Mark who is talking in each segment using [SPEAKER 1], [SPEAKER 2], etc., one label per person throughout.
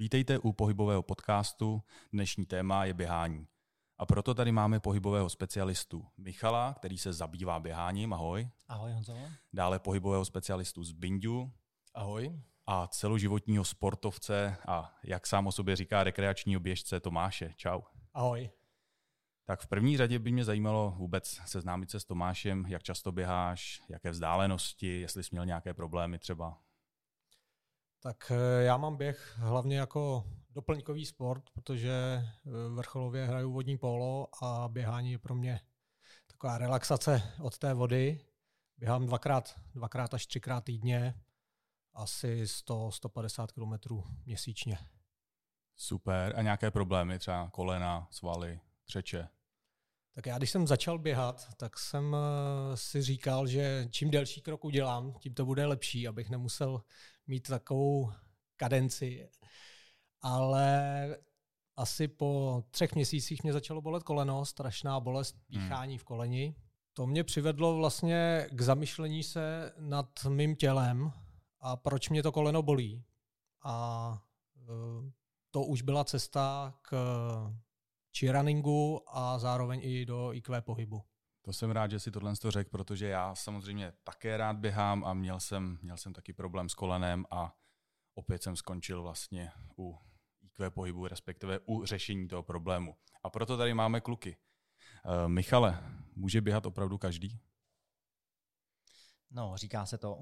[SPEAKER 1] Vítejte u pohybového podcastu. Dnešní téma je běhání. A proto tady máme pohybového specialistu Michala, který se zabývá běháním. Ahoj.
[SPEAKER 2] Ahoj Honzo.
[SPEAKER 1] Dále pohybového specialistu z Bindu.
[SPEAKER 2] Ahoj.
[SPEAKER 1] A celoživotního sportovce a jak sám o sobě říká rekreačního běžce Tomáše. Čau.
[SPEAKER 2] Ahoj.
[SPEAKER 1] Tak v první řadě by mě zajímalo vůbec seznámit se s Tomášem, jak často běháš, jaké vzdálenosti, jestli jsi měl nějaké problémy třeba.
[SPEAKER 2] Tak eh, já mám běh hlavně jako doplňkový sport, protože eh, vrcholově hraju vodní polo a běhání je pro mě taková relaxace od té vody. Běhám dvakrát, dvakrát až třikrát týdně, asi 100-150 km měsíčně.
[SPEAKER 1] Super. A nějaké problémy, třeba kolena, svaly, třeče?
[SPEAKER 2] Tak já, když jsem začal běhat, tak jsem eh, si říkal, že čím delší krok udělám, tím to bude lepší, abych nemusel mít takovou kadenci. Ale asi po třech měsících mě začalo bolet koleno, strašná bolest, hmm. píchání v koleni. To mě přivedlo vlastně k zamyšlení se nad mým tělem a proč mě to koleno bolí. A eh, to už byla cesta k či runningu a zároveň i do IQ pohybu.
[SPEAKER 1] To jsem rád, že si tohle to řekl, protože já samozřejmě také rád běhám a měl jsem, měl jsem taky problém s kolenem a opět jsem skončil vlastně u IQ pohybu, respektive u řešení toho problému. A proto tady máme kluky. Uh, Michale, může běhat opravdu každý?
[SPEAKER 3] No, říká se to.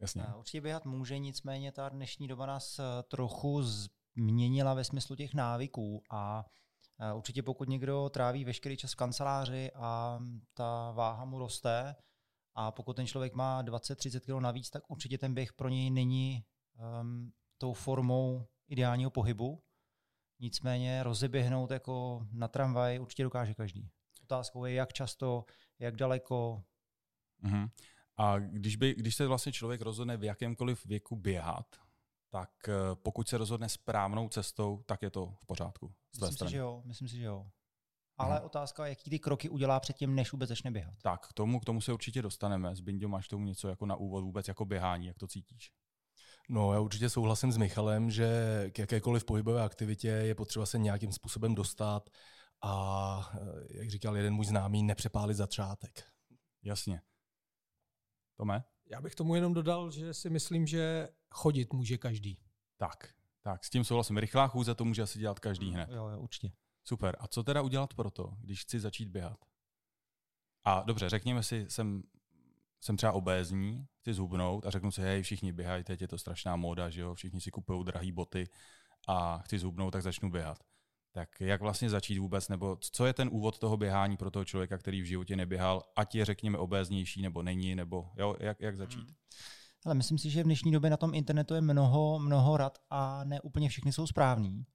[SPEAKER 1] Jasně. Uh,
[SPEAKER 3] určitě běhat může, nicméně ta dnešní doba nás eh, trochu změnila ve smyslu těch návyků a Eh, určitě pokud někdo tráví veškerý čas v kanceláři a ta váha mu roste, a pokud ten člověk má 20-30 kg navíc, tak určitě ten běh pro něj není um, tou formou ideálního pohybu. Nicméně rozeběhnout jako na tramvaj určitě dokáže každý. Otázkou je, jak často, jak daleko.
[SPEAKER 1] Uh-huh. A když, by, když se vlastně člověk rozhodne v jakémkoliv věku běhat, tak eh, pokud se rozhodne správnou cestou, tak je to v pořádku.
[SPEAKER 3] Myslím si, že jo, myslím si, že jo. Ale hmm. otázka, jaký ty kroky udělá předtím, než vůbec začne běhat.
[SPEAKER 1] Tak, k tomu, k tomu se určitě dostaneme. Zbindio, máš tomu něco jako na úvod vůbec jako běhání, jak to cítíš?
[SPEAKER 4] No, já určitě souhlasím s Michalem, že k jakékoliv pohybové aktivitě je potřeba se nějakým způsobem dostat a, eh, jak říkal jeden můj známý, nepřepálit začátek.
[SPEAKER 1] Jasně. Tome?
[SPEAKER 2] Já bych tomu jenom dodal, že si myslím, že chodit může každý.
[SPEAKER 1] Tak, tak, s tím souhlasím. Rychlá chůze to může asi dělat každý hned.
[SPEAKER 3] Jo, jo, určitě.
[SPEAKER 1] Super. A co teda udělat pro to, když chci začít běhat? A dobře, řekněme si, jsem, jsem třeba obézní, chci zhubnout a řeknu si, hej, všichni běhají, teď je to strašná móda, že jo, všichni si kupují drahé boty a chci zhubnout, tak začnu běhat. Tak jak vlastně začít vůbec, nebo co je ten úvod toho běhání pro toho člověka, který v životě neběhal, ať je řekněme obéznější, nebo není, nebo jo, jak, jak začít? Hmm.
[SPEAKER 3] Ale myslím si, že v dnešní době na tom internetu je mnoho, mnoho rad a ne úplně všechny jsou správný.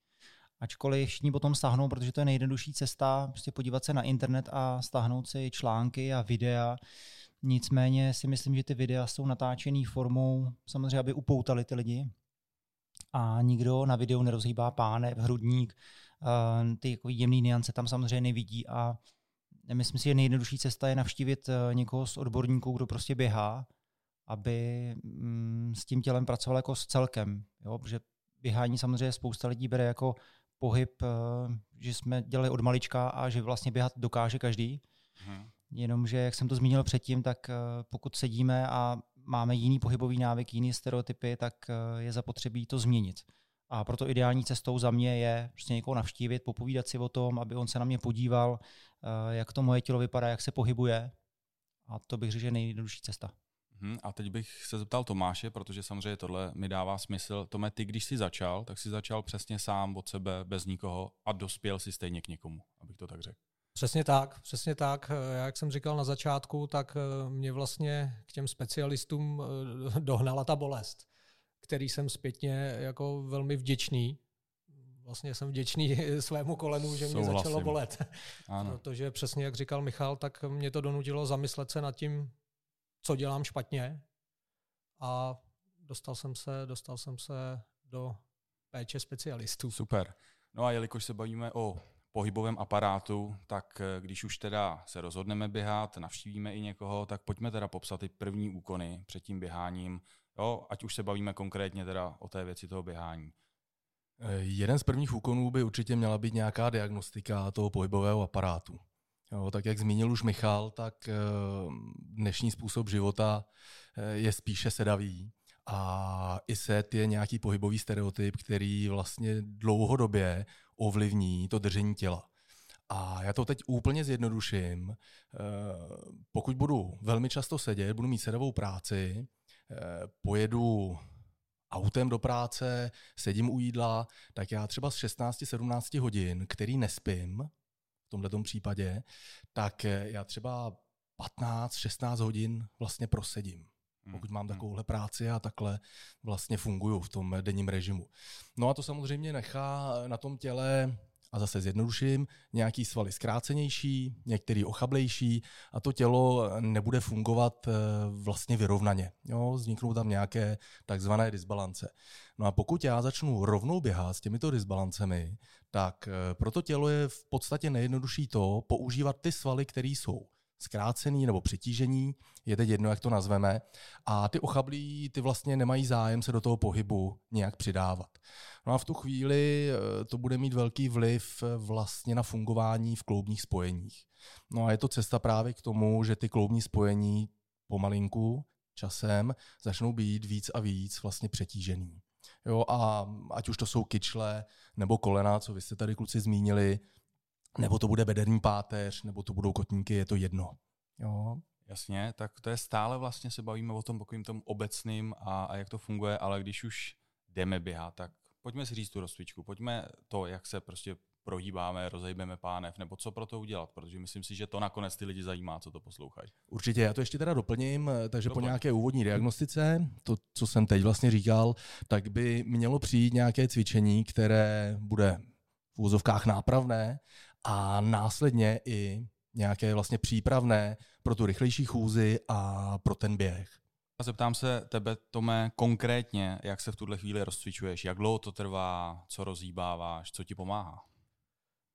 [SPEAKER 3] Ačkoliv všichni potom stáhnou, protože to je nejjednodušší cesta, prostě podívat se na internet a stáhnout si články a videa. Nicméně si myslím, že ty videa jsou natáčený formou, samozřejmě, aby upoutali ty lidi. A nikdo na videu nerozhýbá páne, hrudník, ty jako jemné niance tam samozřejmě nevidí a myslím si, že nejjednodušší cesta je navštívit eh, někoho z odborníků, kdo prostě běhá, aby mm, s tím tělem pracoval jako s celkem. Jo? Protože běhání samozřejmě spousta lidí bere jako pohyb, eh, že jsme dělali od malička a že vlastně běhat dokáže každý. Hmm. Jenomže, jak jsem to zmínil předtím, tak eh, pokud sedíme a máme jiný pohybový návyk, jiný stereotypy, tak je zapotřebí to změnit. A proto ideální cestou za mě je prostě někoho navštívit, popovídat si o tom, aby on se na mě podíval, eh, jak to moje tělo vypadá, jak se pohybuje. A to bych řekl, že je nejjednodušší cesta.
[SPEAKER 1] Hmm, a teď bych se zeptal Tomáše, protože samozřejmě tohle mi dává smysl. Tome, ty když jsi začal, tak jsi začal přesně sám od sebe, bez nikoho a dospěl si stejně k někomu, abych to tak řekl.
[SPEAKER 2] Přesně tak, přesně tak. Eh, jak jsem říkal na začátku, tak eh, mě vlastně k těm specialistům dohnala ta bolest který jsem zpětně jako velmi vděčný. Vlastně jsem vděčný svému kolenu, že mě Souhlasím. začalo bolet. Ano. Protože přesně jak říkal Michal, tak mě to donutilo zamyslet se nad tím, co dělám špatně a dostal jsem se, dostal jsem se do péče specialistů.
[SPEAKER 1] Super. No a jelikož se bavíme o pohybovém aparátu, tak eh, když už teda se rozhodneme běhat, navštívíme i někoho, tak pojďme teda popsat ty první úkony před tím běháním, Jo, ať už se bavíme konkrétně teda o té věci toho běhání.
[SPEAKER 4] Jeden z prvních úkonů by určitě měla být nějaká diagnostika toho pohybového aparátu. Jo, tak jak zmínil už Michal, tak dnešní způsob života je spíše sedavý. A i set je nějaký pohybový stereotyp, který vlastně dlouhodobě ovlivní to držení těla. A já to teď úplně zjednoduším. Eh, pokud budu velmi často sedět, budu mít sedavou práci, eh, pojedu autem do práce, sedím u jídla, tak já třeba z 16-17 hodin, který nespím, v tomto případě, tak já třeba 15-16 hodin vlastně prosedím. Hmm, pokud mám hmm. takovouhle práci a takhle vlastně funguju v tom denním režimu. No a to samozřejmě nechá na tom těle a zase zjednoduším, nějaký svaly zkrácenější, některý ochablejší a to tělo nebude fungovat eh, vlastně vyrovnaně. Jo, vzniknou tam nějaké takzvané disbalance. No a pokud já začnu rovnou běhat s těmito disbalancemi, tak eh, pro to tělo je v podstatě nejjednodušší to používat ty svaly, které jsou zkrácený nebo přetížení, je teď jedno, jak to nazveme, a ty ochablí, ty vlastně nemají zájem se do toho pohybu nějak přidávat. No a v tu chvíli eh, to bude mít velký vliv eh, vlastně na fungování v kloubních spojeních. No a je to cesta právě k tomu, že ty kloubní spojení pomalinku časem začnou být víc a víc vlastně přetížený. Jo, a ať už to jsou kyčle nebo kolena, co vy jste tady kluci zmínili, nebo to bude bederní páteř, nebo to budou kotníky, je to jedno. Jo.
[SPEAKER 1] Jasně, tak to je stále vlastně se bavíme o tom takovým tom obecným a, a jak to funguje, ale když už jdeme běhat, tak pojďme si říct tu rozcvičku, pojďme to, jak se prostě prohýbáme, rozejbeme pánev, nebo co pro to udělat, protože myslím si, že to nakonec ty lidi zajímá, co to poslouchají.
[SPEAKER 4] Určitě, já to ještě teda doplním, takže Doplň. po nějaké úvodní diagnostice, to, co jsem teď vlastně říkal, tak by mělo přijít nějaké cvičení, které bude v úzovkách nápravné a následně i nějaké vlastně přípravné pro tu rychlejší chůzi a pro ten běh.
[SPEAKER 1] A zeptám se tebe, Tome, konkrétně, jak se v tuhle chvíli rozcvičuješ, jak dlouho to trvá, co rozhýbáváš, co ti pomáhá?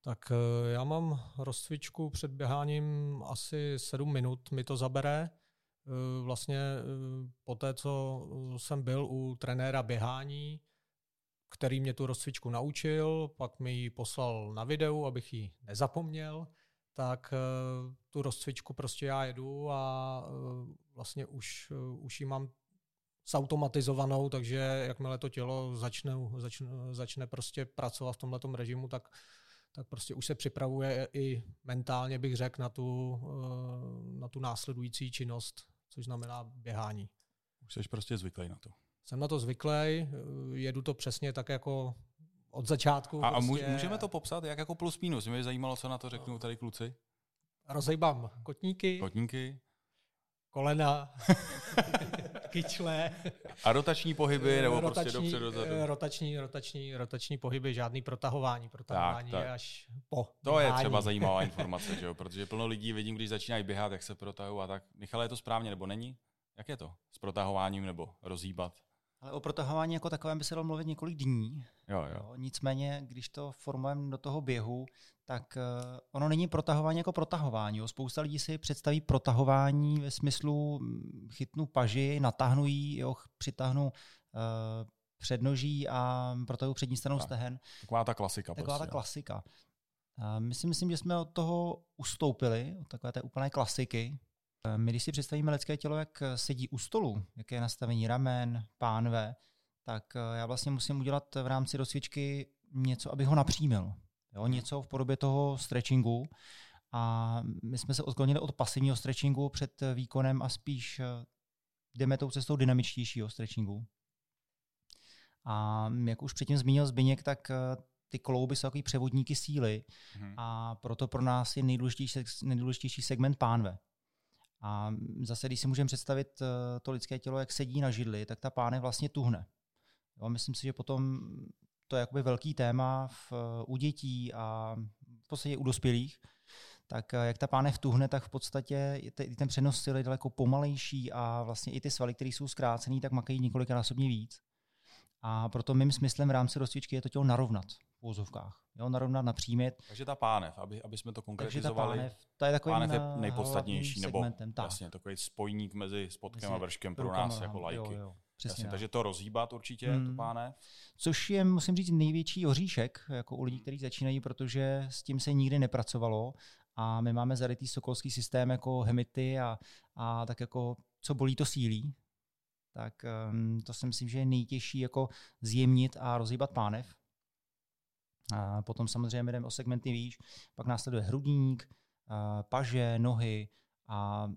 [SPEAKER 2] Tak eh, já mám rozcvičku před běháním asi 7 minut, mi to zabere. Eh, vlastně eh, po té, co jsem byl u trenéra běhání, který mě tu rozcvičku naučil, pak mi ji poslal na videu, abych ji nezapomněl, tak uh, tu rozcvičku prostě já jedu a uh, vlastně už, uh, už ji mám zautomatizovanou, takže jakmile to tělo začne, začne, začne prostě pracovat v tomhle režimu, tak, tak prostě už se připravuje i mentálně, bych řekl, na tu, na tu následující činnost, což znamená běhání.
[SPEAKER 1] Už jsi prostě zvyklý na to
[SPEAKER 2] jsem na to zvyklý, jedu to přesně tak jako od začátku.
[SPEAKER 1] A, prostě... a můžeme to popsat jak jako plus minus? Mě zajímalo, co na to řeknou tady kluci.
[SPEAKER 2] Rozejbám kotníky.
[SPEAKER 1] Kotníky.
[SPEAKER 2] Kolena. kyčle.
[SPEAKER 1] A rotační pohyby, nebo prostě rotační, prostě dopředu, dozadu?
[SPEAKER 2] Rotační, rotační, rotační pohyby, žádný protahování. Protahování tak, tak. až po
[SPEAKER 1] To běhání. je třeba zajímavá informace, že jo? protože plno lidí vidím, když začínají běhat, jak se protahují a tak. Michale, je to správně nebo není? Jak je to s protahováním nebo rozhýbat?
[SPEAKER 3] Ale o protahování jako takovém by se dalo mluvit několik dní.
[SPEAKER 1] Jo, jo. Jo,
[SPEAKER 3] nicméně, když to formujeme do toho běhu, tak uh, ono není protahování jako protahování. Jo. Spousta lidí si představí protahování ve smyslu mm, chytnu paži, natáhnu ji, jo, přitáhnu uh, přednoží a protahu přední stranou tak. stehen.
[SPEAKER 1] Taková ta klasika.
[SPEAKER 3] Taková
[SPEAKER 1] prostě,
[SPEAKER 3] ta klasika. Uh, my si myslím, že jsme od toho ustoupili, od takové té úplné klasiky, my, když si představíme lidské tělo, jak sedí u stolu, jaké je nastavení ramen, pánve, tak eh, já vlastně musím udělat v rámci rozcvičky něco, abych ho napřímil. Jo, něco v podobě toho stretchingu. A my jsme se odklonili od pasivního stretchingu před výkonem a spíš eh, jdeme tou cestou dynamičtějšího stretchingu. A jak už předtím zmínil Zbyněk, tak eh, ty klouby jsou takový převodníky síly hmm. a proto pro nás je nejdůležitější, nejdůležitější segment pánve. A zase, když si můžeme představit eh, to lidské tělo, jak sedí na židli, tak ta pánev vlastně tuhne. Jo, myslím si, že potom to je jakoby velký téma v, eh, u dětí a v podstatě u dospělých, tak eh, jak ta pánev tuhne, tak v podstatě ten přenos síly je daleko pomalejší a vlastně i ty svaly, které jsou zkrácené, tak makají několikanásobně víc. A proto mým smyslem v rámci rozcvičky je to tělo narovnat v úzovkách. Jo, narovnat, napřímit.
[SPEAKER 1] Takže ta pánev, aby, aby jsme to konkretizovali.
[SPEAKER 3] Takže ta pánev, to je takový
[SPEAKER 1] pánev je nejpodstatnější, nebo tak. jasně takový spojník mezi spodkem mezi a vrškem pro nás jako lajky. Jo, jo.
[SPEAKER 3] Přesně
[SPEAKER 1] Jasně,
[SPEAKER 3] tak.
[SPEAKER 1] takže to rozhýbat určitě,
[SPEAKER 3] Hmm.
[SPEAKER 1] to páne.
[SPEAKER 3] Což je, musím říct, největší oříšek jako u lidí, kteří začínají, protože s tím se nikdy nepracovalo a my máme zarytý sokolský systém jako hemity a, a tak jako co bolí, to sílí. Tak um, to si myslím, že je nejtěžší jako zjemnit a rozhýbat pánev. A potom samozřejmě jdeme o segmenty výš, pak následuje hrudník, paže, nohy a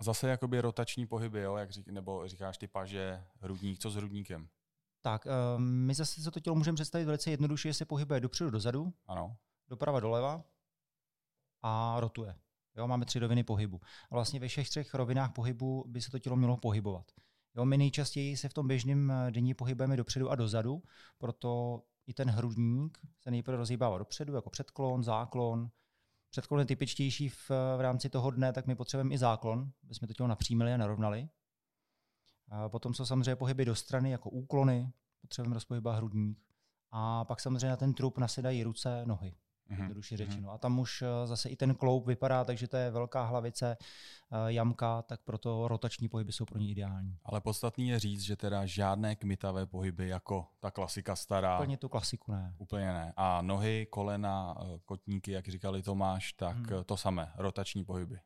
[SPEAKER 1] zase jakoby rotační pohyby, jo, jak řík, nebo říkáš ty paže, hrudník, co s hrudníkem?
[SPEAKER 3] tak. Um, my zase se to tělo můžeme představit velice jednoduše, že se pohybuje dopředu, dozadu,
[SPEAKER 1] Ano.
[SPEAKER 3] doprava, doleva a rotuje. Jo, máme tři roviny pohybu. A vlastně ve všech třech rovinách pohybu by se to tělo mělo pohybovat. Jo, my nejčastěji se v tom běžném eh, denní pohybujeme dopředu a dozadu, proto i ten hrudník se nejprve rozhýbává dopředu, jako předklon, záklon. Předklon je typičtější v, v rámci toho dne, tak my potřebujeme i záklon, aby jsme to tělo napřímili a narovnali. A potom jsou samozřejmě pohyby do strany, jako úklony, potřebujeme rozpohybovat hrudník. A pak samozřejmě na ten trup nasedají ruce, nohy. Jednoduše řečeno. A tam už eh, zase i ten kloup vypadá, takže to je velká hlavice, eh, jamka, tak proto rotační pohyby jsou pro ně ideální.
[SPEAKER 1] Ale podstatný je říct, že teda žádné kmitavé pohyby jako ta klasika stará.
[SPEAKER 3] Úplně tu klasiku ne.
[SPEAKER 1] Úplně ne. A nohy, kolena, eh, kotníky, jak říkali Tomáš, tak
[SPEAKER 3] Hmm.
[SPEAKER 1] hmm. to samé, rotační pohyby.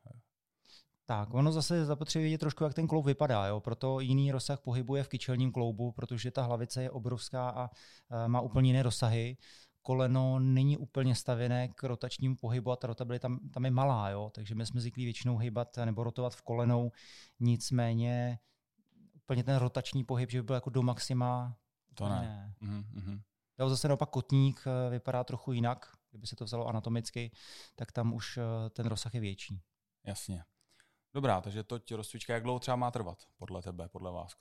[SPEAKER 3] Tak, ono zase zapotřebí vidět trošku, jak ten kloub vypadá, jo? proto jiný rozsah pohybu je v kyčelním kloubu, protože ta hlavice je obrovská a má úplně jiné rozsahy. Koleno není úplně stavěné k rotačnímu pohybu a ta rotabilita tam, tam je malá, jo? takže my jsme zvyklí většinou hýbat nebo rotovat v kolenou, nicméně úplně ten rotační pohyb, že by byl jako do maxima,
[SPEAKER 1] To ne. Mhm, mhm.
[SPEAKER 3] Jo, zase naopak kotník eh, vypadá trochu jinak, kdyby se to vzalo anatomicky, tak tam už eh, ten rozsah je větší.
[SPEAKER 1] Jasně. Dobrá, takže toť rozcvička, jak dlouho třeba má trvat, podle tebe, podle vás?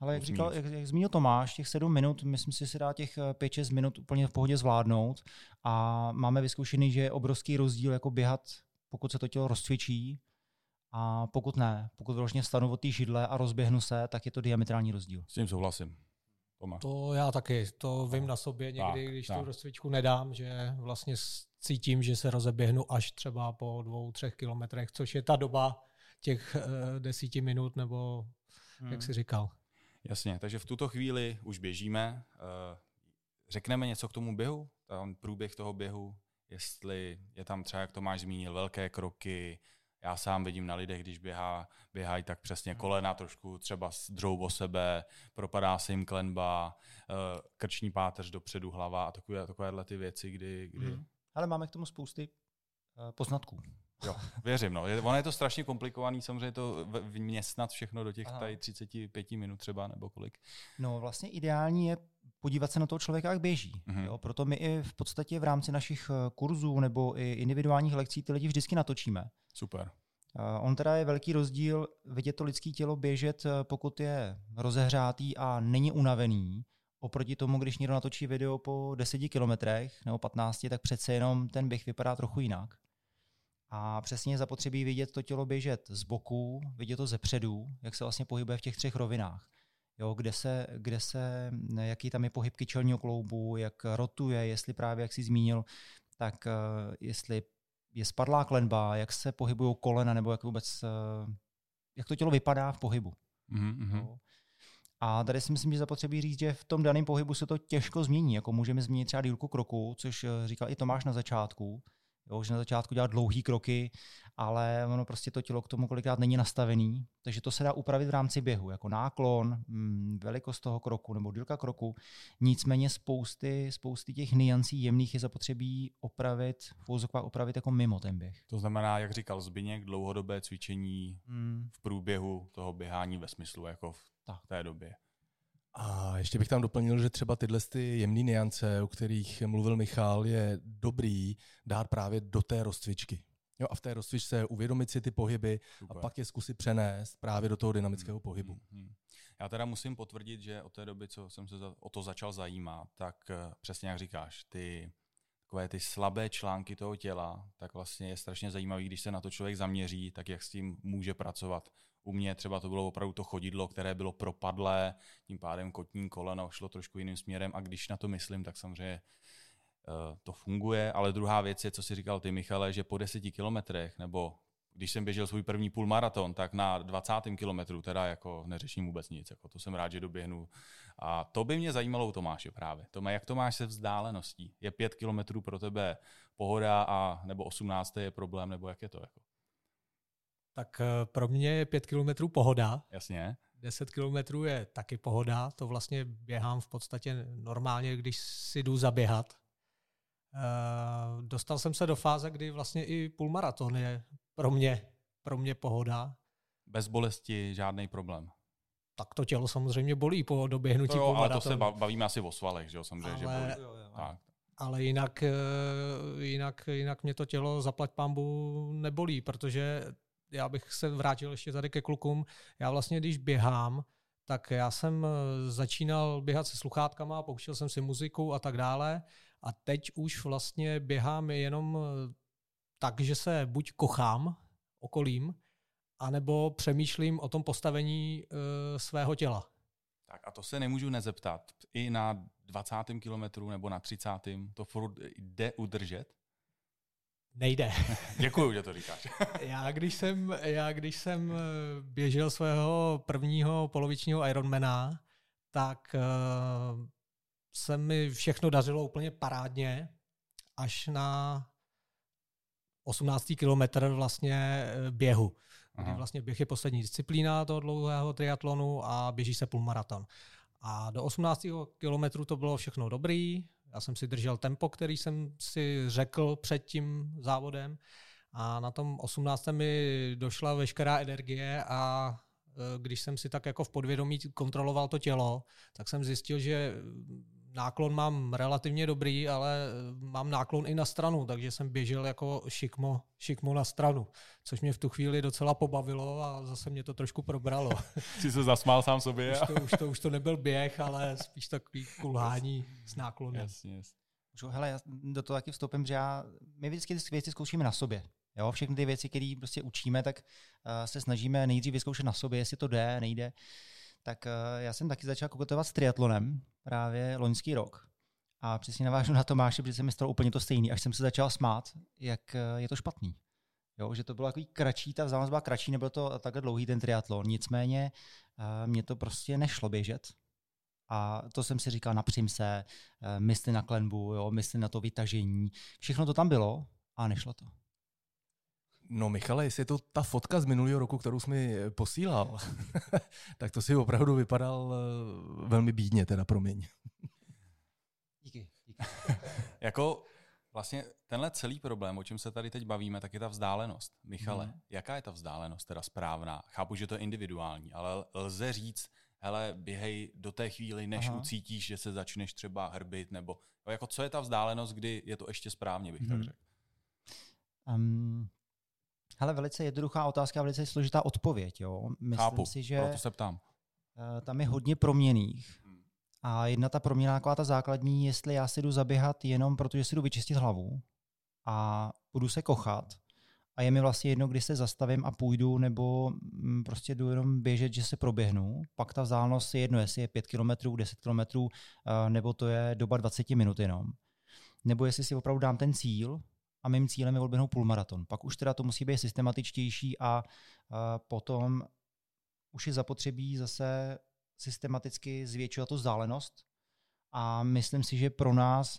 [SPEAKER 3] Ale jak, říkal, jak, jak zmínil Tomáš, těch sedm minut, myslím si, že se dá těch eh, 5-6 minut úplně v pohodě zvládnout a máme vyzkoušený, že je obrovský rozdíl jako běhat, pokud se to tělo rozcvičí a pokud ne, pokud vlastně stanu od té židle a rozběhnu se, tak je to diametrální rozdíl.
[SPEAKER 1] S tím souhlasím. Tomáš.
[SPEAKER 2] To já taky, to vím na sobě někdy,
[SPEAKER 1] Tak,
[SPEAKER 2] když
[SPEAKER 1] tak.
[SPEAKER 2] tu rozcvičku nedám, že vlastně cítím, že se rozeběhnu až třeba po dvou, třech kilometrech, což je ta doba těch eh, desíti minut, nebo
[SPEAKER 3] Hmm.
[SPEAKER 2] jak jsi říkal.
[SPEAKER 1] Jasně, takže v tuto chvíli už běžíme. Eh, Řekneme něco k tomu běhu, ten průběh toho běhu, jestli je tam třeba, jak Tomáš zmínil, velké kroky. Já sám vidím na lidech, když běhá, běhají tak přesně kolena trošku třeba s dřou o sebe, propadá se jim klenba, eh, krční páteř dopředu, hlava a takové, takovéhle ty věci, kdy, kdy
[SPEAKER 3] Hmm. Ale máme k tomu spousty eh, poznatků.
[SPEAKER 1] Jo, věřím. No. Je, ono je to strašně komplikovaný, samozřejmě to v- vměstnat všechno do těch
[SPEAKER 3] Aha.
[SPEAKER 1] tady 35 minut třeba, nebo kolik.
[SPEAKER 3] No vlastně ideální je podívat se na toho člověka, jak běží.
[SPEAKER 1] Mhm.
[SPEAKER 3] Jo? Proto my i v podstatě v rámci našich eh, kurzů nebo i individuálních lekcí ty lidi vždycky natočíme.
[SPEAKER 1] Super.
[SPEAKER 3] Eh, On teda je velký rozdíl vidět to lidské tělo běžet, eh, pokud je rozehřátý a není unavený, oproti tomu, když někdo natočí video po 10 kilometrech nebo 15, tak přece jenom ten běh vypadá trochu jinak. A přesně je zapotřebí vidět to tělo běžet z boku, vidět to ze předu, jak se vlastně pohybuje v těch třech rovinách. Jo, kde se, kde se, jaký tam je pohyb kyčelního kloubu, jak rotuje, jestli právě, jak jsi zmínil, tak eh, jestli je spadlá klenba, jak se pohybují kolena, nebo jak vůbec, eh, jak to tělo vypadá v pohybu.
[SPEAKER 1] Mhm,
[SPEAKER 3] Jo. A tady si myslím, že zapotřebí říct, že v tom daném pohybu se to těžko změní. Jako můžeme změnit třeba dílku kroku, což eh, říkal i Tomáš na začátku, jo, že na začátku dělat dlouhý kroky, ale ono prostě to tělo k tomu kolikrát není nastavený, takže to se dá upravit v rámci běhu, jako náklon, mm, velikost toho kroku nebo dílka kroku. Nicméně spousty, spousty těch niancí jemných je zapotřebí opravit, úzokách opravit jako mimo ten běh.
[SPEAKER 1] To znamená, jak říkal Zbyněk, dlouhodobé cvičení
[SPEAKER 3] Mm,
[SPEAKER 1] v průběhu toho běhání ve smyslu jako v
[SPEAKER 3] Tak.
[SPEAKER 1] té době.
[SPEAKER 4] A ještě bych tam doplnil, že třeba tyhle ty jemné niance, o kterých mluvil Michal, je dobrý dát právě do té rozcvičky. Jo, a v té rozcvičce uvědomit si ty pohyby
[SPEAKER 1] Super.
[SPEAKER 4] a pak je zkusit přenést právě do toho dynamického pohybu.
[SPEAKER 1] Hmm, hmm. Já teda musím potvrdit, že od té doby, co jsem se za, o to začal zajímat, tak eh, přesně jak říkáš, ty takové ty slabé články toho těla, tak vlastně je strašně zajímavý, když se na to člověk zaměří, tak jak s tím může pracovat. U mě třeba to bylo opravdu to chodidlo, které bylo propadlé, tím pádem kotní koleno šlo trošku jiným směrem a když na to myslím, tak samozřejmě eh, to funguje, ale druhá věc je, co si říkal ty, Michale, že po deseti kilometrech nebo když jsem běžel svůj první půlmaraton, tak na 20. kilometru teda jako neřeším vůbec nic. Jako to jsem rád, že doběhnu. A to by mě zajímalo u Tomáše právě. Tome, jak to máš se vzdáleností? Je 5 kilometrů pro tebe pohoda a nebo 18. je problém, nebo jak je to? Jako?
[SPEAKER 2] Tak eh, pro mě je 5 kilometrů pohoda.
[SPEAKER 1] Jasně.
[SPEAKER 2] 10 kilometrů je taky pohoda. To vlastně běhám v podstatě normálně, když si jdu zaběhat. Uh, dostal jsem se do fáze, kdy vlastně i půlmaraton je pro mě, pro mě pohoda.
[SPEAKER 1] Bez bolesti žádný problém.
[SPEAKER 2] Tak to tělo samozřejmě bolí po doběhnutí to jo,
[SPEAKER 1] ale to se bavíme asi o svalech, že jo, samozřejmě, ale, že bolí. Jo, jo,
[SPEAKER 2] tak. Ale jinak, eh, jinak, jinak mě to tělo zaplať pambu nebolí, protože já bych se vrátil ještě tady ke klukům. Já vlastně, když běhám, tak já jsem eh, začínal běhat se sluchátkama, pouštěl jsem si muziku a tak dále. A teď už vlastně běhám jenom eh, tak, že se buď kochám okolím, anebo přemýšlím o tom postavení uh, svého těla.
[SPEAKER 1] Tak a to se nemůžu nezeptat. I na 20. kilometru nebo na 30. to furt jde udržet?
[SPEAKER 2] Nejde.
[SPEAKER 1] Děkuju, že to říkáš.
[SPEAKER 2] já, když jsem, já když jsem eh, běžel svého prvního polovičního Ironmana, tak uh, se mi všechno dařilo úplně parádně, až na 18. kilometr vlastně eh, běhu. Kdy vlastně běh je poslední disciplína toho dlouhého triatlonu a běží se půlmaraton. A do 18. kilometru to bylo všechno dobrý. Já jsem si držel tempo, který jsem si řekl před tím závodem. A na tom 18. mi došla veškerá energie a eh, když jsem si tak jako v podvědomí kontroloval to tělo, tak jsem zjistil, že náklon mám relativně dobrý, ale eh, mám náklon i na stranu, takže jsem běžel jako šikmo, šikmo na stranu, což mě v tu chvíli docela pobavilo a zase mě to trošku probralo.
[SPEAKER 1] Jsi se zasmál sám sobě?
[SPEAKER 2] Už to, už to, už to nebyl běh, ale spíš takový kulhání s náklonem.
[SPEAKER 1] Jasně, jasně.
[SPEAKER 3] Hele, já do toho taky vstoupím, že já, my vždycky ty věci zkoušíme na sobě. Jo, všechny ty věci, které prostě učíme, tak uh, se snažíme nejdřív vyzkoušet na sobě, jestli to jde, nejde. Tak uh, já jsem taky začal koketovat s triatlonem, právě loňský rok. A přesně navážu na Tomáše, protože se mi stalo úplně to stejný, až jsem se začal smát, jak eh, je to špatný. Jo, že to bylo takový kratší, ta vzdálenost byla kratší, nebyl to takhle dlouhý ten triatlon. Nicméně uh, mě to prostě nešlo běžet. A to jsem si říkal, napřím se, uh, mysli na klenbu, jo, mysli na to vytažení. Všechno to tam bylo a nešlo to.
[SPEAKER 4] No Michale, jestli je to ta fotka z minulého roku, kterou jsi mi posílal, tak to si opravdu vypadal eh, velmi bídně, teda promiň.
[SPEAKER 3] Díky. díky.
[SPEAKER 1] jako vlastně tenhle celý problém, o čem se tady teď bavíme, tak je ta vzdálenost. Michale, hmm. jaká je ta vzdálenost teda správná? Chápu, že to je individuální, ale lze říct, hele, běhej do té chvíli, než Aha. ucítíš, že se začneš třeba hrbit, nebo jako co je ta vzdálenost, kdy je to ještě správně, bych hmm. tak řekl. Um,
[SPEAKER 3] Hele, velice jednoduchá otázka, velice složitá odpověď. Jo. Myslím
[SPEAKER 1] Chápu,
[SPEAKER 3] si, že
[SPEAKER 1] proto se ptám.
[SPEAKER 3] Eh, tam je hodně proměných. A jedna ta proměna, taková ta základní, jestli já si jdu zaběhat jenom protože si jdu vyčistit hlavu a budu se kochat a je mi vlastně jedno, kdy se zastavím a půjdu, nebo mm, prostě jdu jenom běžet, že se proběhnu. Pak ta vzdálenost je jedno, jestli je 5 km, 10 km, nebo to je doba 20 minut jenom. Nebo jestli si opravdu dám ten cíl, a mým cílem je odběhnout půlmaraton. Pak už teda to musí být systematičtější a, a potom už je zapotřebí zase systematicky zvětšovat tu vzdálenost a myslím si, že pro nás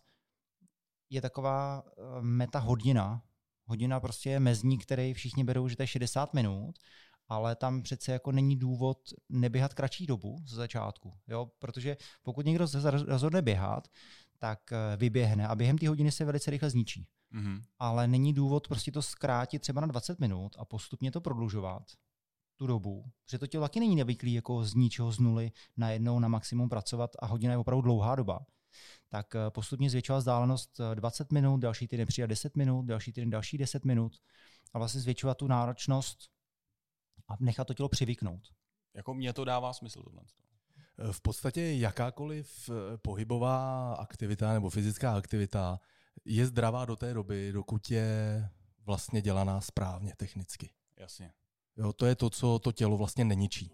[SPEAKER 3] je taková eh, meta hodina. Hodina prostě je mezník, který všichni berou, že to je 60 minut, ale tam přece jako není důvod neběhat kratší dobu z začátku. Jo? Protože pokud někdo rozhodne běhat, tak eh, vyběhne a během té hodiny se velice rychle zničí. Mm-hmm. Ale není důvod prostě to zkrátit třeba na 20 minut a postupně to prodlužovat tu dobu, protože to tělo taky není nevyklý jako z ničeho z nuly najednou na maximum pracovat a hodina je opravdu dlouhá doba. Tak eh, postupně zvětšovat vzdálenost 20 eh, minut, další týden přidat 10 minut, další týden další 10 minut a vlastně zvětšovat tu náročnost a nechat to tělo přivyknout.
[SPEAKER 1] Jako mně to dává smysl tohle.
[SPEAKER 4] V podstatě jakákoliv eh, pohybová aktivita nebo fyzická aktivita je zdravá do té doby, dokud je vlastně dělaná správně technicky.
[SPEAKER 1] Jasně.
[SPEAKER 4] Jo, to je to, co to tělo vlastně neničí.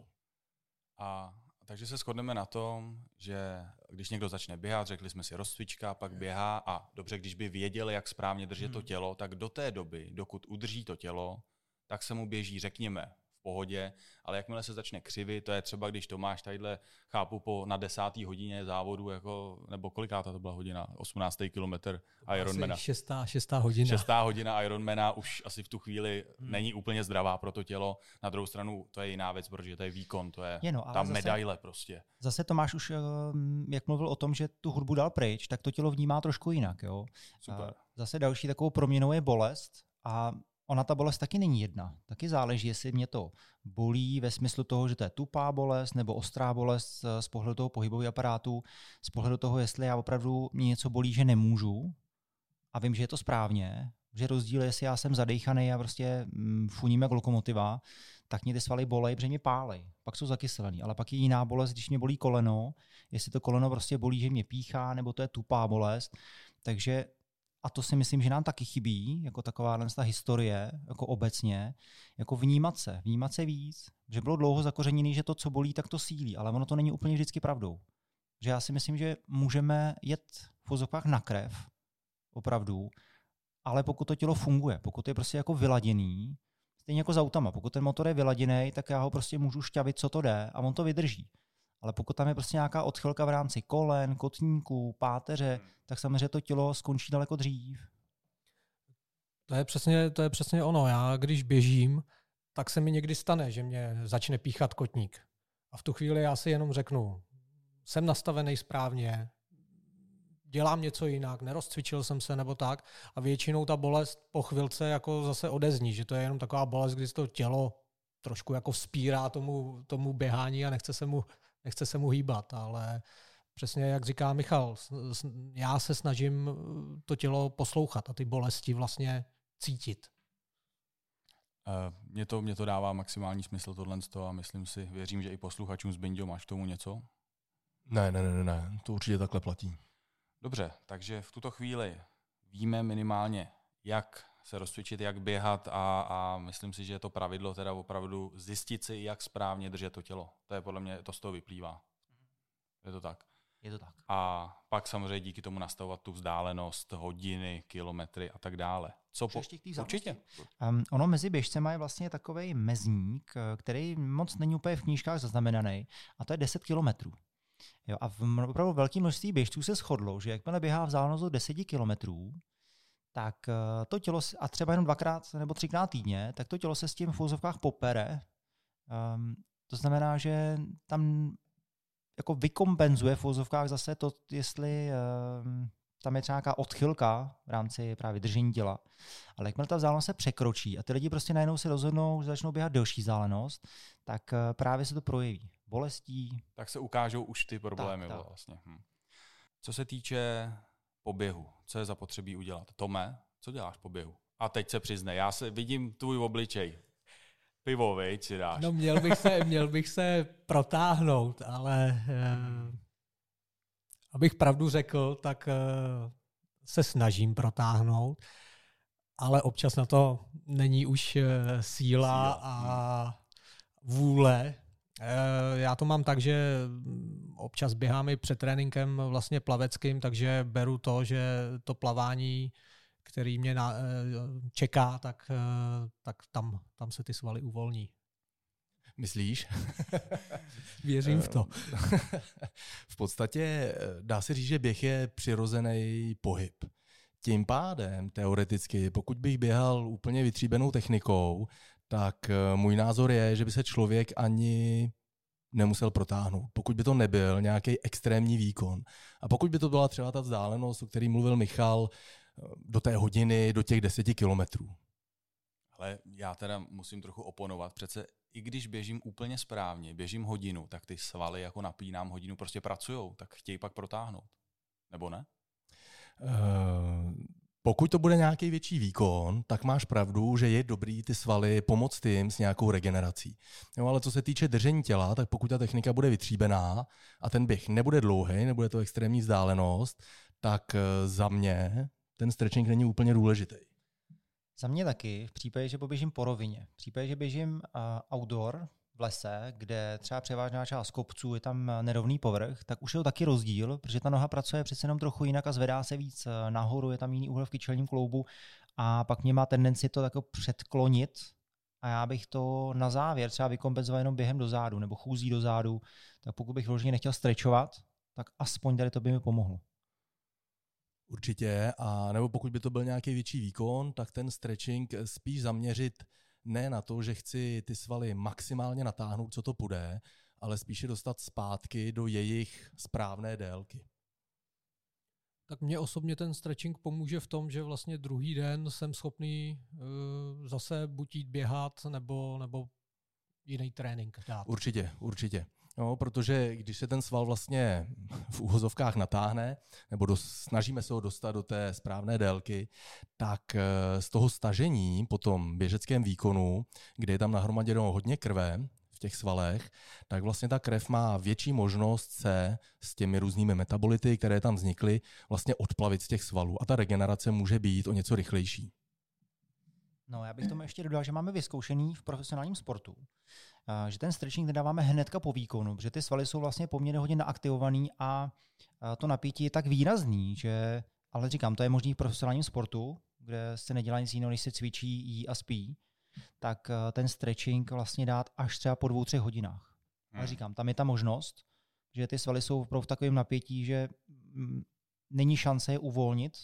[SPEAKER 1] A takže se shodneme na tom, že když někdo začne běhat, řekli jsme si rozcvička, pak běhá a dobře, když by věděl, jak správně držet to hmm. tělo, tak do té doby, dokud udrží to tělo, tak se mu běží, řekněme, pohodě, ale jakmile se začne křivit, to je třeba, když Tomáš tadyhle, chápu, po na desátý hodině závodu, jako, nebo kolikátá to byla hodina, 18. kilometr Ironmana.
[SPEAKER 2] Asi šestá, šestá hodina.
[SPEAKER 1] Šestá hodina Ironmana už asi v tu chvíli hmm. není úplně zdravá pro to tělo. Na druhou stranu to je jiná věc, protože to je výkon, to je,
[SPEAKER 3] Je no,
[SPEAKER 1] ta
[SPEAKER 3] zase-
[SPEAKER 1] medaile prostě.
[SPEAKER 3] Zase Tomáš už, ehm, jak mluvil o tom, že tu hudbu dal pryč, tak to tělo vnímá trošku jinak. Jo?
[SPEAKER 1] Super.
[SPEAKER 3] Zase další takovou proměnou je bolest a ona ta bolest taky není jedna. Taky záleží, jestli mě to bolí ve smyslu toho, že to je tupá bolest nebo ostrá bolest eh, z pohledu toho pohybového aparátu, z pohledu toho, jestli já opravdu mě něco bolí, že nemůžu a vím, že je to správně, že rozdíl je, jestli já jsem zadejchaný a prostě mm, funím jak lokomotiva, tak mě ty svaly bolej, protože mě pálej. Pak jsou zakyselený. Ale pak je jiná bolest, když mě bolí koleno, jestli to koleno prostě bolí, že mě píchá, nebo to je tupá bolest. Takže a to si myslím, že nám taky chybí, jako taková ta historie, jako obecně, jako vnímat se, vnímat se víc, že bylo dlouho zakořeněný, že to, co bolí, tak to sílí, ale ono to není úplně vždycky pravdou. Že já si myslím, že můžeme jet v vozovkách na krev, opravdu, ale pokud to tělo funguje, pokud je prostě jako vyladěný, stejně jako s autama, pokud ten motor je vyladěný, tak já ho prostě můžu šťavit, co to jde a on to vydrží. Ale pokud tam je prostě nějaká odchylka v rámci kolen, kotníků, páteře, tak samozřejmě to tělo skončí daleko dřív.
[SPEAKER 2] To je, přesně, to je přesně ono. Já když běžím, tak se mi někdy stane, že mě začne píchat kotník. A v tu chvíli já si jenom řeknu, jsem nastavený správně, dělám něco jinak, nerozcvičil jsem se nebo tak a většinou ta bolest po chvilce jako zase odezní, že to je jenom taková bolest, kdy to tělo trošku jako vzpírá tomu, tomu běhání a nechce se mu, nechce se mu hýbat, ale přesně jak říká Michal, já se snažím to tělo poslouchat a ty bolesti vlastně cítit.
[SPEAKER 1] Uh, mě, to, mě to dává maximální smysl tohle z toho a myslím si, věřím, že i posluchačům z Bindio máš k tomu něco.
[SPEAKER 4] Ne, ne, ne, ne, ne, to určitě takhle platí.
[SPEAKER 1] Dobře, takže v tuto chvíli víme minimálně, jak se rozcvičit, jak běhat a, a myslím si, že je to pravidlo teda opravdu zjistit si, jak správně držet to tělo. To je podle mě, to z toho vyplývá. Je to tak.
[SPEAKER 3] Je to tak.
[SPEAKER 1] A pak samozřejmě díky tomu nastavovat tu vzdálenost, hodiny, kilometry a tak dále. Co po... Určitě.
[SPEAKER 3] Um, ono mezi běžcema je vlastně takový mezník, eh, který moc není úplně v knížkách zaznamenaný, a to je 10 kilometrů. Jo, a v opravdu velké množství běžců se shodlo, že jakmile běhá vzdálenost do 10 kilometrů, tak eh, to tělo, a třeba jenom dvakrát nebo třikrát týdně, tak to tělo se s tím v fouzovkách popere. Um, to znamená, že tam jako vykompenzuje v fouzovkách zase to, jestli um, tam je třeba nějaká odchylka v rámci právě držení těla. Ale jakmile ta vzdálenost se překročí a ty lidi prostě najednou si rozhodnou, že začnou běhat delší vzdálenost, tak eh, právě se to projeví. Bolestí,
[SPEAKER 1] Tak se ukážou už ty problémy
[SPEAKER 3] Tak, tak.
[SPEAKER 1] vlastně. Hm. Co se týče poběhu, co je zapotřebí udělat? Tome, co děláš po běhu? A teď se přiznej, já se vidím tvůj obličej. Pivo, viď, si dáš.
[SPEAKER 2] No měl bych se, měl bych se protáhnout, ale eh, abych pravdu řekl, tak eh, se snažím protáhnout, ale občas na to není už eh, síla
[SPEAKER 1] Síla,
[SPEAKER 2] a vůle. Eh, Já to mám tak, že občas běhám i před tréninkem vlastně plaveckým, takže beru to, že to plavání, který mě na, eh, čeká, tak, eh, tak tam, tam se ty svaly uvolní.
[SPEAKER 4] Myslíš?
[SPEAKER 2] Věřím v to.
[SPEAKER 4] v podstatě dá se říct, že běh je přirozený pohyb. Tím pádem, teoreticky, pokud bych běhal úplně vytříbenou technikou, tak eh, můj názor je, že by se člověk ani nemusel protáhnout. Pokud by to nebyl nějaký extrémní výkon. A pokud by to byla třeba ta vzdálenost, o který mluvil Michal, eh, do té hodiny, do těch deseti kilometrů.
[SPEAKER 1] Ale já teda musím trochu oponovat. Přece i když běžím úplně správně, běžím hodinu, tak ty svaly jako napínám hodinu, prostě pracujou, tak chtějí pak protáhnout. Nebo ne?
[SPEAKER 4] Eh, Pokud to bude nějaký větší výkon, tak máš pravdu, že je dobrý ty svaly pomoct tím s nějakou regenerací. Jo, ale co se týče držení těla, tak pokud ta technika bude vytříbená a ten běh nebude dlouhý, nebude to extrémní vzdálenost, tak eh, za mě ten stretching není úplně důležitý.
[SPEAKER 3] Za mě taky, v případě, že poběžím po rovině. V případě, že běžím uh, outdoor v lese, kde třeba převážná část kopců je tam nerovný povrch, tak už je to taky rozdíl, protože ta noha pracuje přece jenom trochu jinak a zvedá se víc eh, nahoru, je tam jiný úhel v kyčelním kloubu a pak mě má tendenci to jako předklonit a já bych to na závěr třeba vykompenzoval jenom během do zádu nebo chůzí do zádu, tak pokud bych vložně nechtěl strečovat, tak aspoň tady to by mi pomohlo.
[SPEAKER 4] Určitě, a nebo pokud by to byl nějaký větší výkon, tak ten stretching spíš zaměřit ne na to, že chci ty svaly maximálně natáhnout, co to půjde, ale spíše dostat zpátky do jejich správné délky.
[SPEAKER 2] Tak mě osobně ten stretching pomůže v tom, že vlastně druhý den jsem schopný uh, zase buď jít běhat nebo, nebo jiný trénink dát.
[SPEAKER 4] Určitě, určitě. No, protože když se ten sval vlastně v úhozovkách natáhne, nebo do, snažíme se ho dostat do té správné délky, tak eh, z toho stažení po tom běžeckém výkonu, kde je tam nahromaděno hodně krve, v těch svalech, tak vlastně ta krev má větší možnost se s těmi různými metabolity, které tam vznikly, vlastně odplavit z těch svalů. A ta regenerace může být o něco rychlejší.
[SPEAKER 3] No, já bych tomu ještě dodal, že máme vyzkoušený v profesionálním sportu, že ten stretching nedáváme hnedka po výkonu, protože ty svaly jsou vlastně poměrně hodně naaktivovaný a to napětí je tak výrazný, že, ale říkám, to je možný v profesionálním sportu, kde se nedělá nic jiného, než se cvičí, jí a spí, tak ten stretching vlastně dát až třeba po dvou, třech hodinách. Hmm. Ale říkám, tam je ta možnost, že ty svaly jsou v takovém napětí, že mm, není šance je uvolnit,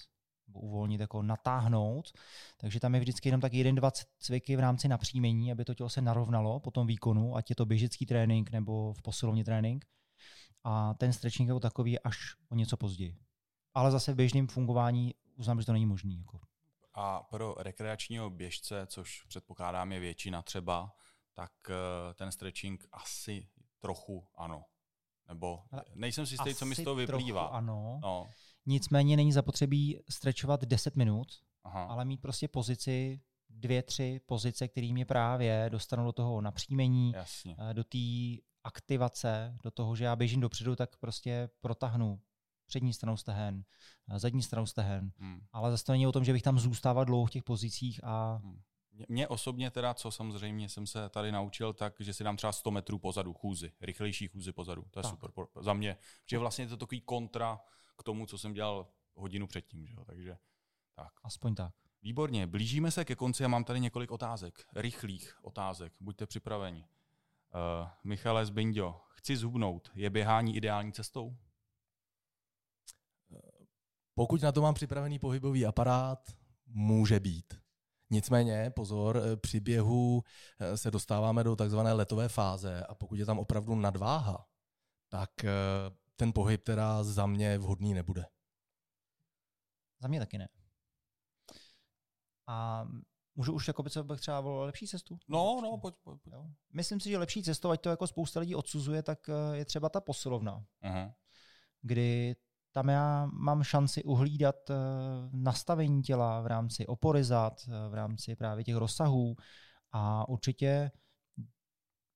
[SPEAKER 3] uvolnit, jako natáhnout. Takže tam je vždycky jenom tak jeden, dva cviky v rámci napříjmení, aby to tělo se narovnalo po tom výkonu, ať je to běžecký trénink nebo v posilovně trénink. A ten stretching jako takový je až o něco později. Ale zase v běžném fungování uznám, že to není možné. Jako.
[SPEAKER 1] A pro rekreačního běžce, což předpokládám je většina třeba, tak eh, ten stretching asi trochu ano. Nebo nejsem si jistý, co mi z toho vyplývá.
[SPEAKER 3] Ano. No. Nicméně není zapotřebí strečovat 10 minut, Aha. ale mít prostě pozici, dvě, tři pozice, které mě právě dostanou do toho napříjmení, Jasně. Eh, do té aktivace, do toho, že já běžím dopředu, tak prostě protahnu přední stranou stehen, eh, zadní stranou stehen. Hmm. Ale zase to není o tom, že bych tam zůstával dlouho v těch pozicích a hmm.
[SPEAKER 1] Mně osobně teda, co samozřejmě jsem se tady naučil, tak, že si dám třeba 100 metrů pozadu chůzy, rychlejší chůzy pozadu. To je tak. super za mě. Že vlastně je to takový kontra k tomu, co jsem dělal hodinu předtím. Že? Takže tak.
[SPEAKER 3] Aspoň tak.
[SPEAKER 1] Výborně, blížíme se ke konci a mám tady několik otázek, rychlých otázek. Buďte připraveni. Uh, Michale Zbindio, chci zhubnout. Je běhání ideální cestou?
[SPEAKER 4] Pokud na to mám připravený pohybový aparát, může být. Nicméně, pozor, eh, při běhu eh, se dostáváme do takzvané letové fáze a pokud je tam opravdu nadváha, tak ten pohyb teda za mě vhodný nebude.
[SPEAKER 3] Za mě taky ne. A můžu už jako co bych třeba volil lepší cestu?
[SPEAKER 1] No, no, pojď, pojď. pojď. Jo.
[SPEAKER 3] Myslím si, že lepší cestou, ať to jako spousta lidí odsuzuje, tak eh, je třeba ta posilovna, uh-huh. kdy tam já mám šanci uhlídat eh, nastavení těla v rámci opory zad, eh, v rámci právě těch rozsahů a určitě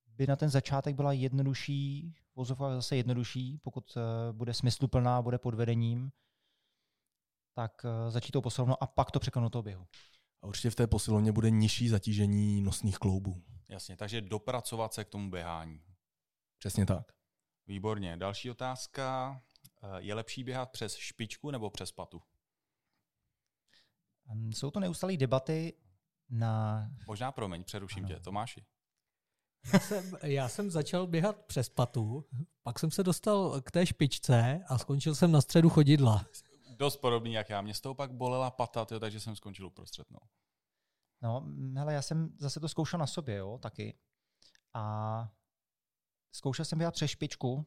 [SPEAKER 3] by na ten začátek byla jednodušší, vozovka zase jednodušší, pokud eh, bude smysluplná, bude pod vedením, tak eh, začít to posilovnou a pak to překlenout toho běhu.
[SPEAKER 4] A určitě v té posilovně bude nižší zatížení nosných kloubů.
[SPEAKER 1] Jasně, takže dopracovat se k tomu běhání.
[SPEAKER 4] Přesně tak.
[SPEAKER 1] Výborně. Další otázka. Eh, je lepší běhat přes špičku nebo přes patu?
[SPEAKER 3] Jsou to neustalé debaty na...
[SPEAKER 1] Možná promiň, přeruším ano. tě. Tomáši.
[SPEAKER 2] Já jsem, já jsem začal běhat přes patu, pak jsem se dostal k té špičce a skončil jsem na středu chodidla.
[SPEAKER 1] Dost podobný jak já. Mě z toho pak bolela pata, tyjo, takže jsem skončil uprostřed. No.
[SPEAKER 3] no, hele, já jsem zase to zkoušel na sobě, jo, taky. A zkoušel jsem běhat přes špičku.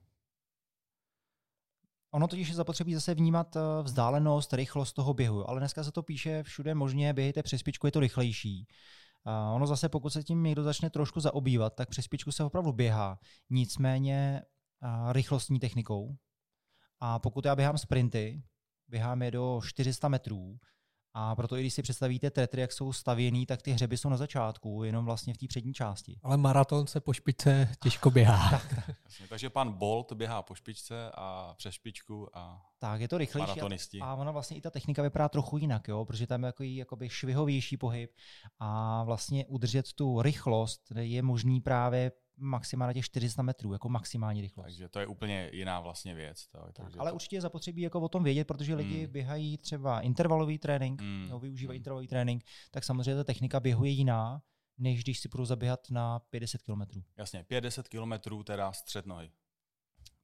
[SPEAKER 3] Ono totiž je zapotřebí zase vnímat eh, vzdálenost, rychlost toho běhu, ale dneska se to píše všude možně, běhejte přes špičku, je to rychlejší. A ono zase, pokud se tím někdo začne trošku zaobývat, tak přes špičku se opravdu běhá. Nicméně rychlostní technikou. A pokud já běhám sprinty, běhám je do 400 metrů, a proto i když si představíte tetry, jak jsou stavěný, tak ty hřeby jsou na začátku, jenom vlastně v té přední části.
[SPEAKER 2] Ale maraton se po špičce těžko běhá. tak,
[SPEAKER 1] tak. takže pan Bolt běhá po špičce a přes špičku a
[SPEAKER 3] Tak, je to rychlejší.
[SPEAKER 1] Maratonisti.
[SPEAKER 3] A ona vlastně i ta technika vypadá trochu jinak, jo? protože tam je takový jakoby švihovější pohyb a vlastně udržet tu rychlost je možný právě maximálně těch 400 metrů, jako maximální rychlost.
[SPEAKER 1] Takže to je úplně jiná vlastně věc. To, tak, takže
[SPEAKER 3] ale
[SPEAKER 1] to...
[SPEAKER 3] určitě je zapotřebí jako o tom vědět, protože lidi mm. běhají třeba intervalový trénink, mm. nebo využívají mm. intervalový trénink, tak samozřejmě ta technika běhu je jiná, než když si půjdu zaběhat na 50 km.
[SPEAKER 1] Jasně, 50 km teda střed nohy.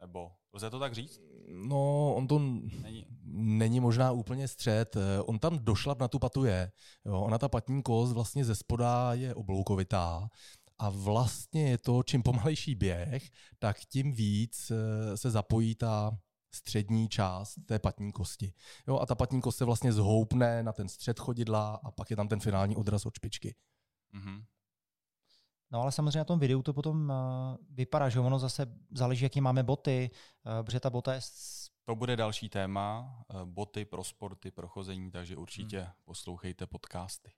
[SPEAKER 1] Nebo lze to tak říct?
[SPEAKER 4] No, on to
[SPEAKER 1] Není.
[SPEAKER 4] není možná úplně střed. Eh, On tam došlap na tu patu je. Jo, ona ta patní kost vlastně ze spoda je obloukovitá a vlastně je to, čím pomalejší běh, tak tím víc eh, se zapojí ta střední část té patní kosti. Jo, a ta patní kost se vlastně zhoupne na ten střed chodidla a pak je tam ten finální odraz od špičky.
[SPEAKER 1] Mhm.
[SPEAKER 3] No ale samozřejmě na tom videu to potom uh, vypadá, že ono zase záleží, jaký máme boty, uh, protože ta bota je
[SPEAKER 1] To bude další téma, eh, boty pro sporty, pro chození, takže určitě hmm. poslouchejte podcasty.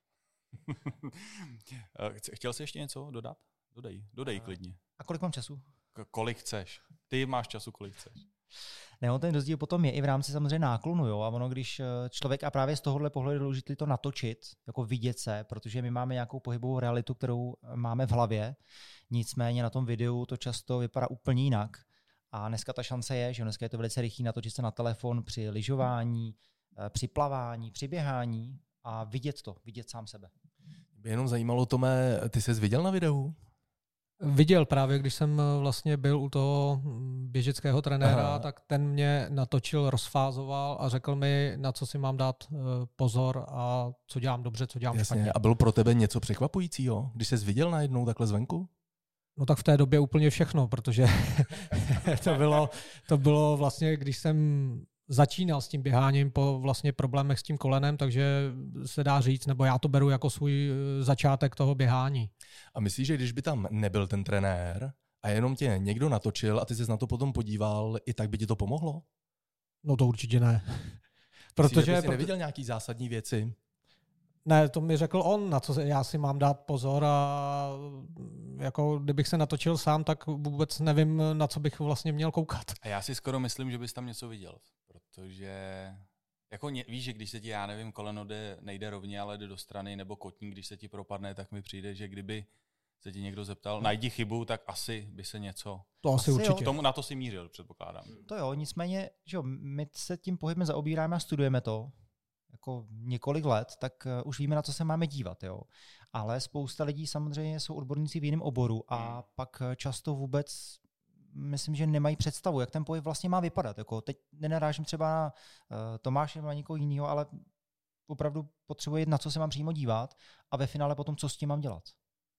[SPEAKER 1] Eh, Chtěl jsi ještě něco dodat? Dodej, dodej
[SPEAKER 3] Eh.
[SPEAKER 1] klidně.
[SPEAKER 3] A kolik mám času?
[SPEAKER 1] K- kolik chceš. Ty máš času, kolik chceš.
[SPEAKER 3] Ne, on ten rozdíl potom je i v rámci samozřejmě náklonu, jo. A ono, když eh, člověk, a právě z tohohle pohledu je důležité to natočit, jako vidět se, protože my máme nějakou pohybovou realitu, kterou máme v hlavě. Nicméně na tom videu to často vypadá úplně jinak. A dneska ta šance je, že dneska je to velice rychlé natočit se na telefon při lyžování, při plavání, při běhání a vidět to, vidět sám sebe.
[SPEAKER 4] Mě jenom zajímalo, Tome, ty jsi viděl na videu?
[SPEAKER 2] Viděl právě, když jsem eh, vlastně byl u toho běžeckého trenéra,
[SPEAKER 4] Aha.
[SPEAKER 2] Tak ten mě natočil, rozfázoval a řekl mi, na co si mám dát eh, pozor a co dělám dobře, co dělám
[SPEAKER 4] Jasně.
[SPEAKER 2] špatně.
[SPEAKER 4] A bylo pro tebe něco překvapujícího, když jsi viděl najednou takhle zvenku?
[SPEAKER 2] No tak v té době úplně všechno, protože to bylo, to bylo vlastně, když jsem začínal s tím běháním po vlastně problémech s tím kolenem, takže se dá říct, nebo já to beru jako svůj eh, začátek toho běhání.
[SPEAKER 4] A myslíš, že když by tam nebyl ten trenér a jenom tě někdo natočil a ty jsi na to potom podíval, i tak by ti to pomohlo?
[SPEAKER 2] No to určitě ne. Protože, proto-
[SPEAKER 4] neviděl nějaký zásadní věci?
[SPEAKER 2] Ne, to mi řekl on, na co se- já si mám dát pozor a jako kdybych se natočil sám, tak vůbec nevím, na co bych vlastně měl koukat.
[SPEAKER 1] A já si skoro myslím, že bys tam něco viděl, protože jako ně, víš, že když se ti, já nevím, koleno jde, nejde rovně, ale jde do strany, nebo kotník, když se ti propadne, tak mi přijde, že kdyby se ti někdo zeptal, najdi chybu, tak asi by se něco...
[SPEAKER 2] To asi,
[SPEAKER 3] Asi
[SPEAKER 2] určitě.
[SPEAKER 1] Tomu, na to si mířil, předpokládám.
[SPEAKER 3] To jo, nicméně, že jo, my se tím pohybem zaobíráme a studujeme to jako několik let, tak uh, už víme, na co se máme dívat, jo. Ale spousta lidí samozřejmě jsou odborníci v jiném oboru a
[SPEAKER 1] Hmm.
[SPEAKER 3] pak eh, často vůbec myslím, že nemají představu, jak ten pohyb vlastně má vypadat. Jako teď nenarážím třeba na uh, Tomáše nebo na někoho jiného, ale opravdu potřebuji na co se mám přímo dívat a ve finále potom, co s tím mám dělat.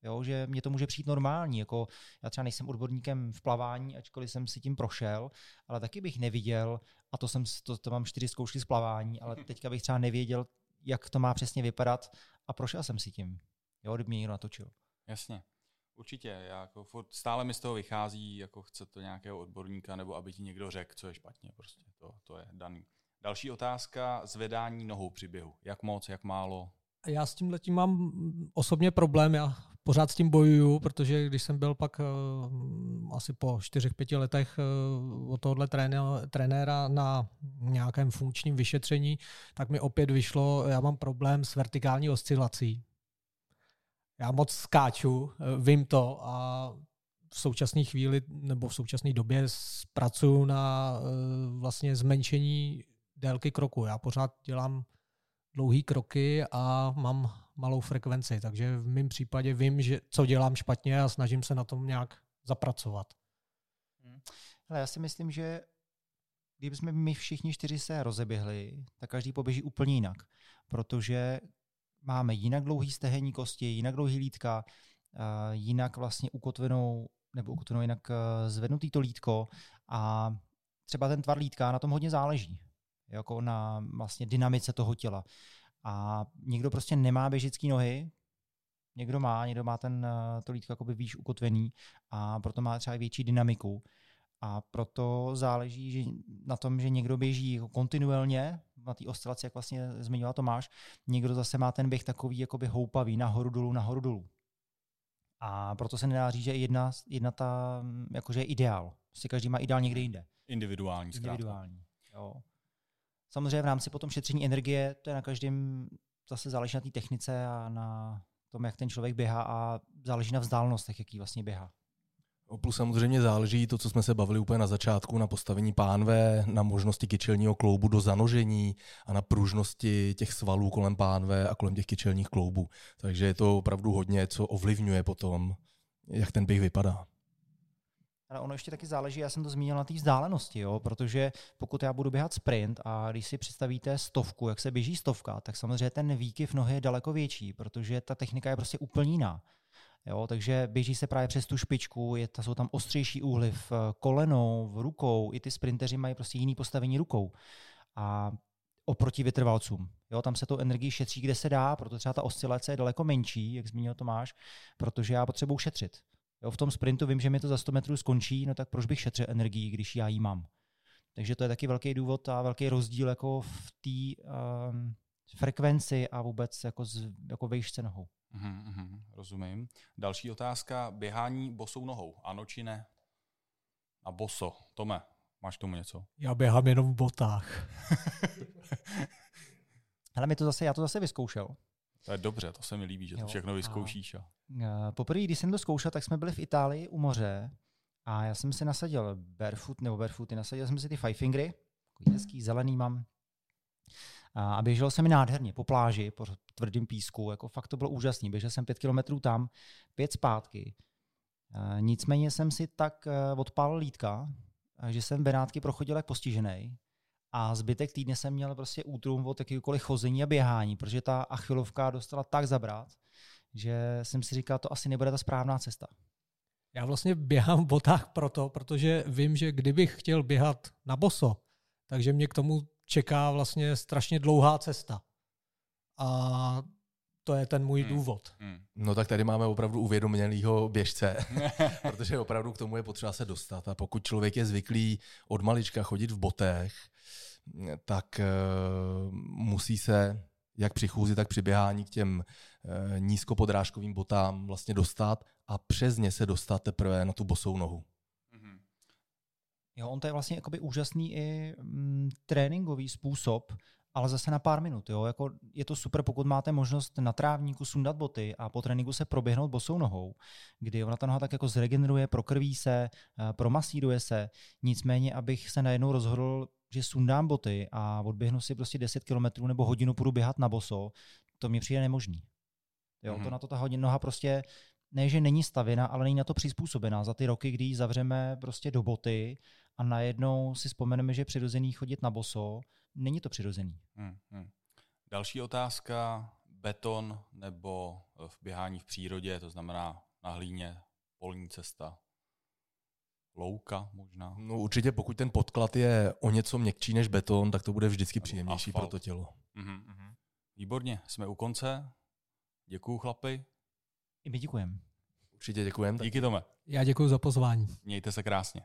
[SPEAKER 3] Jo, že mě to může přijít normální, jako já třeba nejsem odborníkem v plavání, ačkoliv jsem si tím prošel, ale taky bych neviděl, a to jsem to, to mám čtyři zkoušky z plavání, ale teďka bych třeba nevěděl, jak to má přesně vypadat a prošel jsem si tím. Jo, kdyby mě někdo natočil.
[SPEAKER 1] Jasně. Určitě, já jako furt, stále mi z toho vychází, jako chce to nějakého odborníka, nebo aby ti někdo řekl, co je špatně, prostě to, to je daný. Další otázka, zvedání nohou při běhu. Jak moc, jak málo?
[SPEAKER 2] Já s tím letím mám osobně problém, já pořád s tím bojuju, protože když jsem byl pak uh, asi po čtyřech, pěti letech uh, od tohohle trené- trenéra na nějakém funkčním vyšetření, tak mi opět vyšlo, já mám problém s vertikální oscilací. Já moc skáču, eh, vím to a v současné chvíli nebo v současné době pracuju na eh, vlastně zmenšení délky kroku. Já pořád dělám dlouhé kroky a mám malou frekvenci, takže v mém případě vím, že co dělám špatně a snažím se na tom nějak zapracovat.
[SPEAKER 3] Ale já si myslím, že kdybychom my všichni čtyři se rozeběhli, tak každý poběží úplně jinak, protože máme jinak dlouhý stehenní kosti, jinak dlouhý lítka, eh, jinak vlastně ukotvenou, nebo ukotvenou jinak eh, zvednutý to lítko a třeba ten tvar lítka na tom hodně záleží, jako na vlastně dynamice toho těla. A někdo prostě nemá běžický nohy, někdo má, někdo má ten, eh, to lítko jakoby výš ukotvený a proto má třeba větší dynamiku. A proto záleží že na tom, že někdo běží jako kontinuálně na té oscilaci, jak vlastně zmiňoval Tomáš, někdo zase má ten běh takový jakoby houpavý, nahoru dolů, nahoru dolů. A proto se nedá říct, že jedna, jedna ta, jakože je ideál. Prostě každý má ideál někde jinde.
[SPEAKER 1] Individuální, zkrátka.
[SPEAKER 3] Individuální. Jo. Samozřejmě v rámci potom šetření energie, to je na každém, zase záleží na té technice a na tom, jak ten člověk běhá a záleží na vzdálenostech, jaký vlastně běhá.
[SPEAKER 4] Plus samozřejmě záleží to, co jsme se bavili úplně na začátku, na postavení pánve, na možnosti kyčelního kloubu do zanožení a na pružnosti těch svalů kolem pánve a kolem těch kyčelních kloubů. Takže je to opravdu hodně, co ovlivňuje potom, jak ten běh vypadá.
[SPEAKER 3] Ale ono ještě taky záleží, já jsem to zmínil na té vzdálenosti, jo? protože pokud já budu běhat sprint a když si představíte stovku, jak se běží stovka, tak samozřejmě ten výkyv nohy je daleko větší, protože ta technika je prostě úplně jiná. Jo, takže běží se právě přes tu špičku, je, ta, jsou tam ostřejší úhly v kolenou, v rukou, i ty sprinteři mají prostě jiný postavení rukou. A oproti vytrvalcům. Jo, tam se to energii šetří, kde se dá, proto třeba ta oscilace je daleko menší, jak zmínil Tomáš, protože já potřebuji šetřit. Jo, v tom sprintu vím, že mi to za 100 metrů skončí, no tak proč bych šetřil energii, když já ji mám. Takže to je taky velký důvod a velký rozdíl jako v té um, frekvenci a vůbec jako, z, jako vejšce nohou.
[SPEAKER 1] Mm, mm, rozumím. Další otázka. Běhání bosou nohou. Ano či ne? A boso. Tome, máš tomu něco?
[SPEAKER 2] Já běhám jenom v botách.
[SPEAKER 3] Ale mi to zase, já to zase vyzkoušel.
[SPEAKER 1] To je dobře, to se mi líbí, že to jo, všechno vyzkoušíš. A...
[SPEAKER 3] Poprvé, když jsem to zkoušel, tak jsme byli v Itálii u moře a já jsem si nasadil barefoot nebo barefooty, nasadil jsem si ty five fingry, takový hezký zelený mám. A běžel jsem mi nádherně po pláži, po tvrdém písku, jako fakt to bylo úžasný. Běžel jsem pět kilometrů tam, pět zpátky. Nicméně jsem si tak e, odpálil lítka, že jsem Benátky prochodil jak postižený a zbytek týdne jsem měl prostě útrum od jakýkoliv chození a běhání, protože ta achilovka dostala tak zabrat, že jsem si říkal, to asi nebude ta správná cesta.
[SPEAKER 2] Já vlastně běhám v botách proto, protože vím, že kdybych chtěl běhat na boso, takže mě k tomu čeká vlastně strašně dlouhá cesta. A to je ten můj hmm. důvod. Hmm.
[SPEAKER 4] No tak tady máme opravdu uvědomělého běžce, protože opravdu k tomu je potřeba se dostat. A pokud člověk je zvyklý od malička chodit v botech, tak uh, musí se jak při chůzi, tak při běhání k těm uh, nízkopodrážkovým botám vlastně dostat a přes ně se dostat teprve na tu bosou nohu.
[SPEAKER 3] Jo, on to je vlastně jakoby úžasný i mm, tréninkový způsob, ale zase na pár minut. Jo? Jako je to super, pokud máte možnost na trávníku sundat boty a po tréninku se proběhnout bosou nohou, kdy ona ta noha tak jako zregeneruje, prokrví se, eh, promasíruje se. Nicméně, abych se najednou rozhodl, že sundám boty a odběhnu si prostě 10 km nebo hodinu půjdu běhat na boso, to mi přijde nemožný. Jo, mm-hmm. to mhm. na to ta hodina noha prostě ne, že není stavěna, ale není na to přizpůsobená. Za ty roky, kdy ji zavřeme prostě do boty a najednou si vzpomeneme, že je přirozený chodit na boso, není to přirozený. Hmm, hmm.
[SPEAKER 1] Další otázka, beton nebo v běhání v přírodě, to znamená na hlíně, polní cesta, louka možná?
[SPEAKER 4] No určitě, pokud ten podklad je o něco měkčí než beton, tak to bude vždycky příjemnější pro to tělo. Mm-hmm,
[SPEAKER 1] mm-hmm. Výborně, jsme u konce. Děkuju chlapi.
[SPEAKER 3] I my děkujeme.
[SPEAKER 4] Určitě děkujeme.
[SPEAKER 1] Díky Tome.
[SPEAKER 2] Já děkuji za pozvání.
[SPEAKER 1] Mějte se krásně.